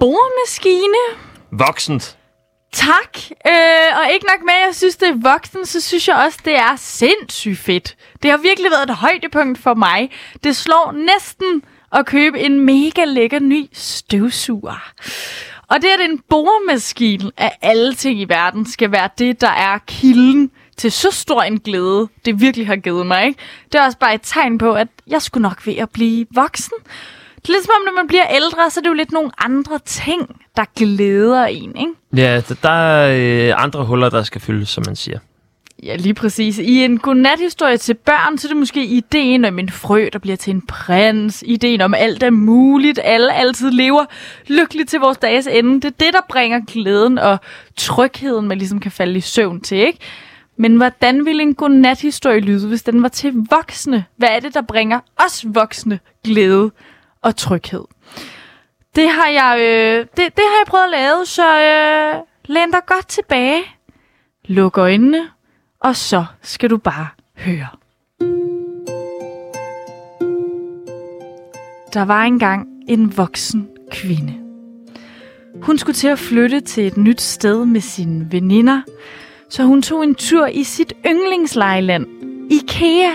boremaskine. Voksent. Tak. Øh, og ikke nok med, at jeg synes, det er voksen, så synes jeg også, det er sindssygt fedt. Det har virkelig været et højdepunkt for mig. Det slår næsten at købe en mega lækker ny støvsuger. Og det, at en boremaskine af alle ting i verden skal være det, der er kilden til så stor en glæde, det virkelig har givet mig. Ikke? Det er også bare et tegn på, at jeg skulle nok ved at blive voksen. Det er lidt som om, når man bliver ældre, så er det jo lidt nogle andre ting, der glæder en, ikke? Ja, der er øh, andre huller, der skal fyldes, som man siger. Ja, lige præcis. I en godnathistorie til børn, så er det måske ideen om en frø, der bliver til en prins. Ideen om alt er muligt. Alle altid lever lykkeligt til vores dages ende. Det er det, der bringer glæden og trygheden, man ligesom kan falde i søvn til, ikke? Men hvordan ville en godnathistorie lyde, hvis den var til voksne? Hvad er det, der bringer os voksne glæde og tryghed? Det har jeg, øh, det, det har jeg prøvet at lave, så øh, læn dig godt tilbage. Luk øjnene, og så skal du bare høre. Der var engang en voksen kvinde. Hun skulle til at flytte til et nyt sted med sine veninder, så hun tog en tur i sit yndlingslejland, IKEA,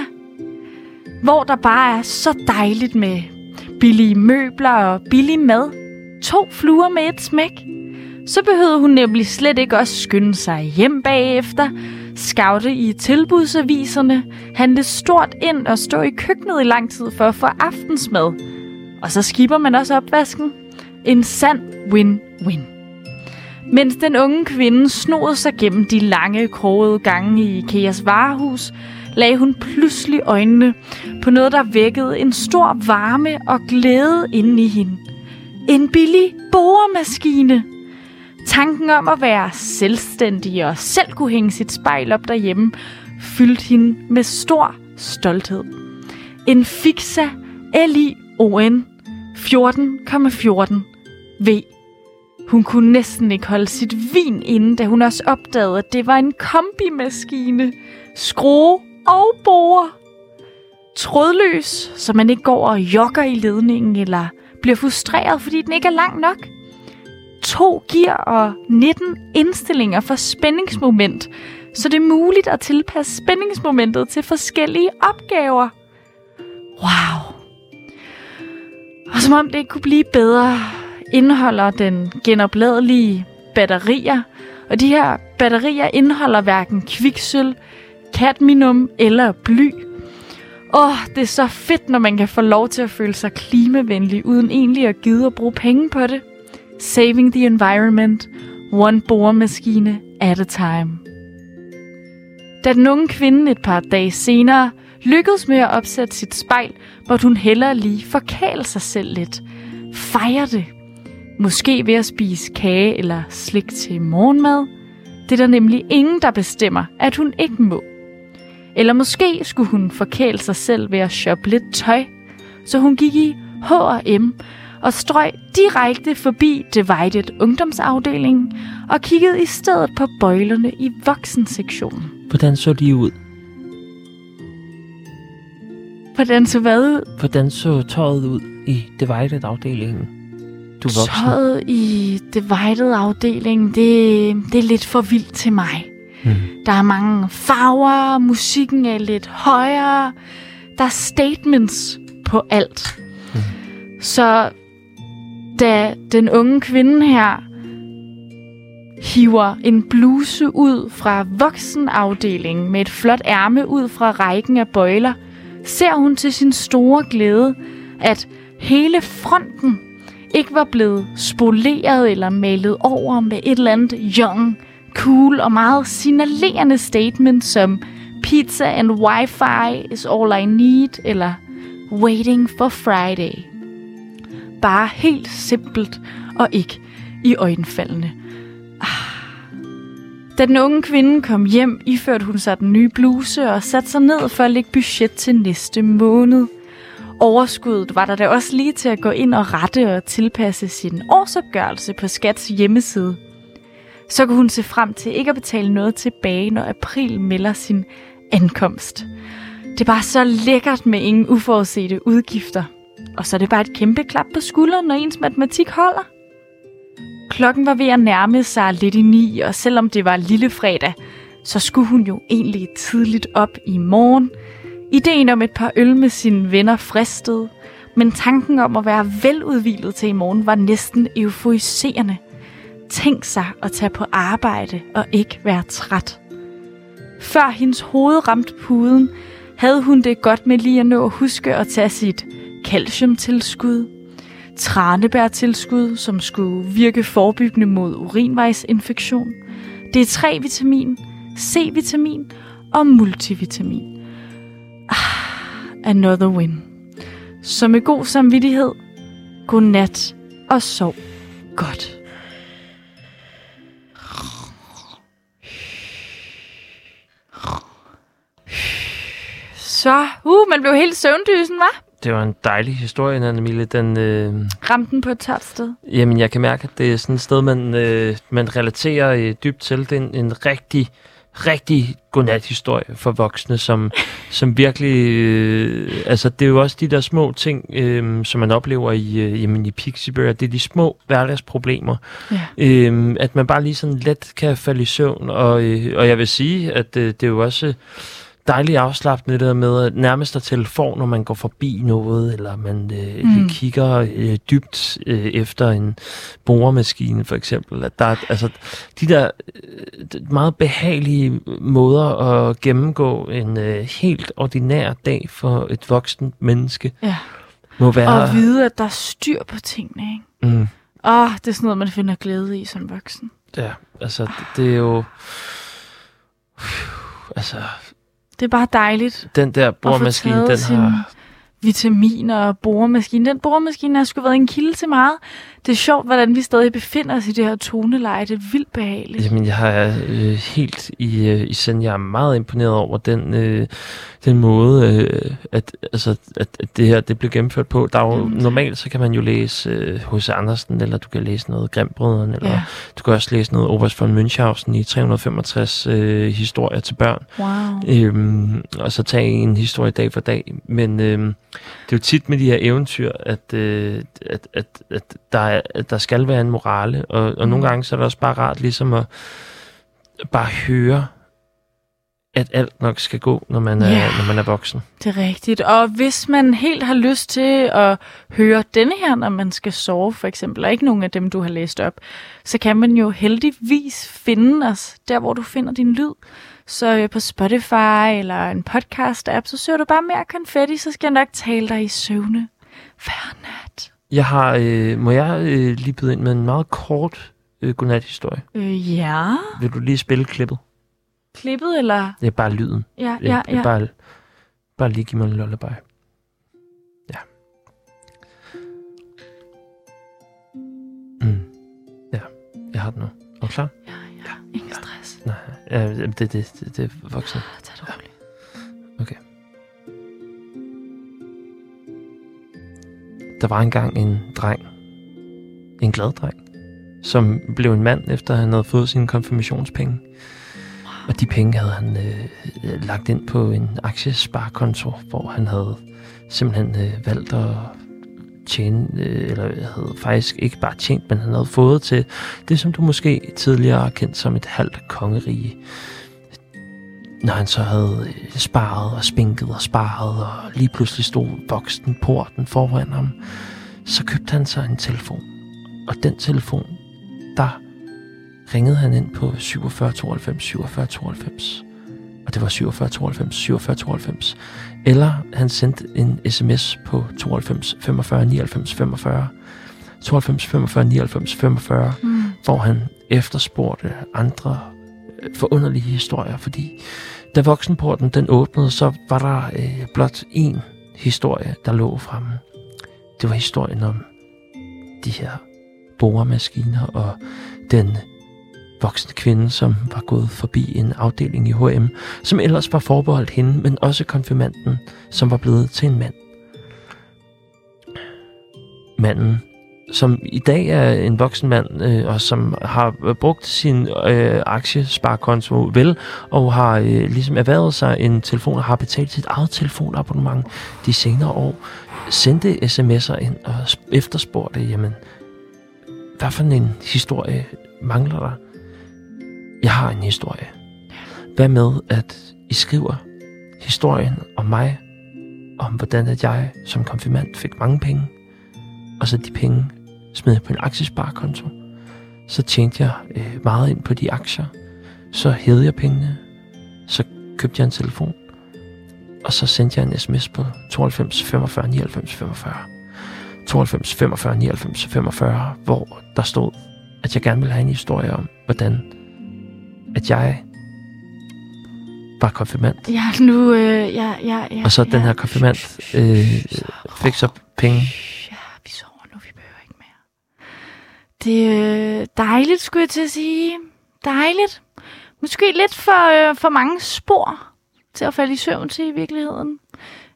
hvor der bare er så dejligt med billige møbler og billig mad. To fluer med et smæk. Så behøvede hun nemlig slet ikke også skynde sig hjem bagefter, scoute i tilbudsaviserne, handle stort ind og stå i køkkenet i lang tid for at få aftensmad. Og så skipper man også opvasken. En sand win-win. Mens den unge kvinde snodede sig gennem de lange, krogede gange i Ikeas varehus, lagde hun pludselig øjnene på noget, der vækkede en stor varme og glæde inde i hende. En billig boremaskine. Tanken om at være selvstændig og selv kunne hænge sit spejl op derhjemme, fyldte hende med stor stolthed. En Fixa LION 14,14 V. Hun kunne næsten ikke holde sit vin inde, da hun også opdagede, at det var en kombimaskine. Skrue og borer. Trådløs, så man ikke går og jogger i ledningen eller bliver frustreret, fordi den ikke er lang nok. To gear og 19 indstillinger for spændingsmoment, så det er muligt at tilpasse spændingsmomentet til forskellige opgaver. Wow. Og som om det ikke kunne blive bedre, indeholder den genopladelige batterier, og de her batterier indeholder hverken kviksøl, cadmium eller bly. Åh, oh, det er så fedt, når man kan få lov til at føle sig klimavenlig, uden egentlig at gide at bruge penge på det. Saving the environment, one boremaskine at a time. Da den unge kvinde et par dage senere lykkedes med at opsætte sit spejl, måtte hun hellere lige forkæle sig selv lidt. Fejre det. Måske ved at spise kage eller slik til morgenmad. Det er der nemlig ingen, der bestemmer, at hun ikke må. Eller måske skulle hun forkæle sig selv ved at shoppe lidt tøj, så hun gik i H&M og strøg direkte forbi Divided ungdomsafdelingen og kiggede i stedet på bøjlerne i voksensektionen. Hvordan så de ud? Hvordan så hvad ud? Hvordan så tøjet ud i Divided-afdelingen? Du voksen. Tøjet i Divided-afdelingen, det, det er lidt for vildt til mig. Mm. Der er mange farver, musikken er lidt højere, der er statements på alt. Mm. Så da den unge kvinde her hiver en bluse ud fra voksenafdelingen med et flot ærme ud fra rækken af bøjler, ser hun til sin store glæde, at hele fronten ikke var blevet spoleret eller malet over med et eller andet young, cool og meget signalerende statement som pizza and wifi is all I need, eller waiting for Friday. Bare helt simpelt og ikke i øjenfaldende. Ah. Da den unge kvinde kom hjem, iførte hun sig den nye bluse og satte sig ned for at lægge budget til næste måned. Overskuddet var der da også lige til at gå ind og rette og tilpasse sin årsopgørelse på Skats hjemmeside. Så kunne hun se frem til ikke at betale noget tilbage, når april melder sin ankomst. Det er bare så lækkert med ingen uforudsete udgifter. Og så er det bare et kæmpe klap på skulderen, når ens matematik holder. Klokken var ved at nærme sig lidt i ni, og selvom det var lille fredag, så skulle hun jo egentlig tidligt op i morgen. Ideen om et par øl med sine venner fristede, men tanken om at være veludvilet til i morgen var næsten euforiserende. Tænk sig at tage på arbejde og ikke være træt. Før hendes hoved ramte puden, havde hun det godt med lige at nå at huske at tage sit calciumtilskud, tranebærtilskud, som skulle virke forebyggende mod urinvejsinfektion, D3-vitamin, C-vitamin og multivitamin. Ah, another win. Så med god samvittighed, god nat og sov godt. Så, uh, man blev helt søvndysen, var? Det var en dejlig historie, Anna Mille. Den, øh, Ramte den på et tørt sted. jamen, jeg kan mærke, at det er sådan et sted, man, øh, man relaterer øh, dybt til. Det er en, en rigtig, rigtig godnat-historie for voksne, som, som virkelig... Øh, altså, det er jo også de der små ting, øh, som man oplever i, øh, jamen, i Pixiebøger. Det er de små hverdagsproblemer. Ja. Øh, at man bare lige sådan let kan falde i søvn. Og, øh, og jeg vil sige, at øh, det er jo også dejligt afslappende der med at nærmest at telefon, når man går forbi noget, eller man øh, Mm. kigger øh, dybt øh, efter en boremaskine for eksempel. At der er, altså, de der øh, meget behagelige måder at gennemgå en øh, helt ordinær dag for et voksen menneske, Ja. må være... Og vide, at der er styr på tingene, ikke? Mm, Åh, det er sådan noget, man finder glæde i som voksen. ja, altså det, det er jo... Altså, Det er bare dejligt den der boremaskine, den har... vitaminer og boremaskine. Den boremaskine har sgu været en kilde til meget. Det er sjovt, hvordan vi stadig befinder os i det her toneleje. Det er vildt behageligt. Jamen, jeg har øh, helt i, øh, i send, jeg er meget imponeret over den, øh, den måde, øh, at, altså, at, at det her det blev gennemført på. Der er jo, Jamen. normalt så kan man jo læse øh, H.C. Andersen, eller du kan læse noget Grimbrødrene, eller Ja. du kan også læse noget Oberst von Münchhausen i 365 øh, historier til børn. Wow. Øhm, og så tage en historie dag for dag. Men øhm, det er jo tit med de her eventyr, at, øh, at, at, at, der, er, at der skal være en morale. Og, og Mm. nogle gange så er det også bare rart ligesom at bare høre, at alt nok skal gå, når man er, Ja. når man er voksen. Det er rigtigt. Og hvis man helt har lyst til at høre denne her, når man skal sove for eksempel, og ikke nogen af dem, du har læst op, så kan man jo heldigvis finde os der, hvor du finder din lyd. Så øh, på Spotify eller en podcast-app, så søger du bare mere konfetti, så skal jeg nok tale dig i søvne hver nat. Jeg har, øh, må jeg øh, lige byde ind med en meget kort øh, godnat-historie? Øh, ja. Vil du lige spille klippet? Klippet eller... Det er bare lyden. Ja, ja, ja. Bare, bare lige give mig en lullaby. Ja. Mm. Ja, jeg har den nu. Er du klar? Ja. Nej, ja, det, det, det, det er voksen. Tag det roligt. Der var engang en dreng, en glad dreng, som blev en mand, efter han havde fået sine konfirmationspenge. Og de penge havde han øh, lagt ind på en aktiesparekonto, hvor han havde simpelthen øh, valgt at tjene, øh, eller havde faktisk ikke bare tjent, men han havde fået til det, som du måske tidligere har kendt som et halvt kongerige. Når han så havde øh, sparet og spinket og sparet, og lige pludselig stod voksen porten foran ham, så købte han sig en telefon. Og den telefon, der ringede han ind på 47 92 47 92. Og det var 47 92 47 92. Eller han sendte en sms på 92 45 99 45. 92 45 99 45 Mm. hvor han efterspurgte andre øh, forunderlige historier, fordi da voksenporten den åbnede, så var der øh, blot én historie, der lå fremme. Det var historien om de her boremaskiner og den voksen kvinde, som var gået forbi en afdeling i H&M, som ellers var forbeholdt hende, men også konfirmanden, som var blevet til en mand. Manden som i dag er en voksen mand, øh, og som har brugt sin øh, aktiesparekonto vel, og har øh, ligesom erhvervet sig en telefon, og har betalt sit eget telefonabonnement de senere år, sendte sms'er ind og efterspurgte, jamen, hvad for en historie mangler der? Jeg har en historie. Hvad med, at I skriver historien om mig, om hvordan at jeg som konfirmand fik mange penge, og så de penge smed jeg på en aktiesparekonto. Så tjente jeg øh, meget ind på de aktier. Så hævede jeg pengene. Så købte jeg en telefon. Og så sendte jeg en sms på 92 45 99 45. 92 45 99 45, hvor der stod, at jeg gerne ville have en historie om, hvordan at jeg var konfirmand. Ja, nu... Øh, ja, ja, ja, Og så ja. den her konfirmand øh, fik så penge. Ja, vi sover nu, vi behøver ikke mere. Det er øh, dejligt, skulle jeg til at sige. Dejligt. Måske lidt for, øh, for mange spor til at falde i søvn til i virkeligheden.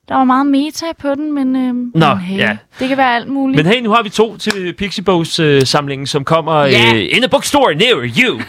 Der var meget meta på den, men, øh, Nå, men hey, ja. det kan være alt muligt. Men hey, nu har vi to til Pixie Bows øh, samlingen, som kommer Ja. øh, in a bookstore near you.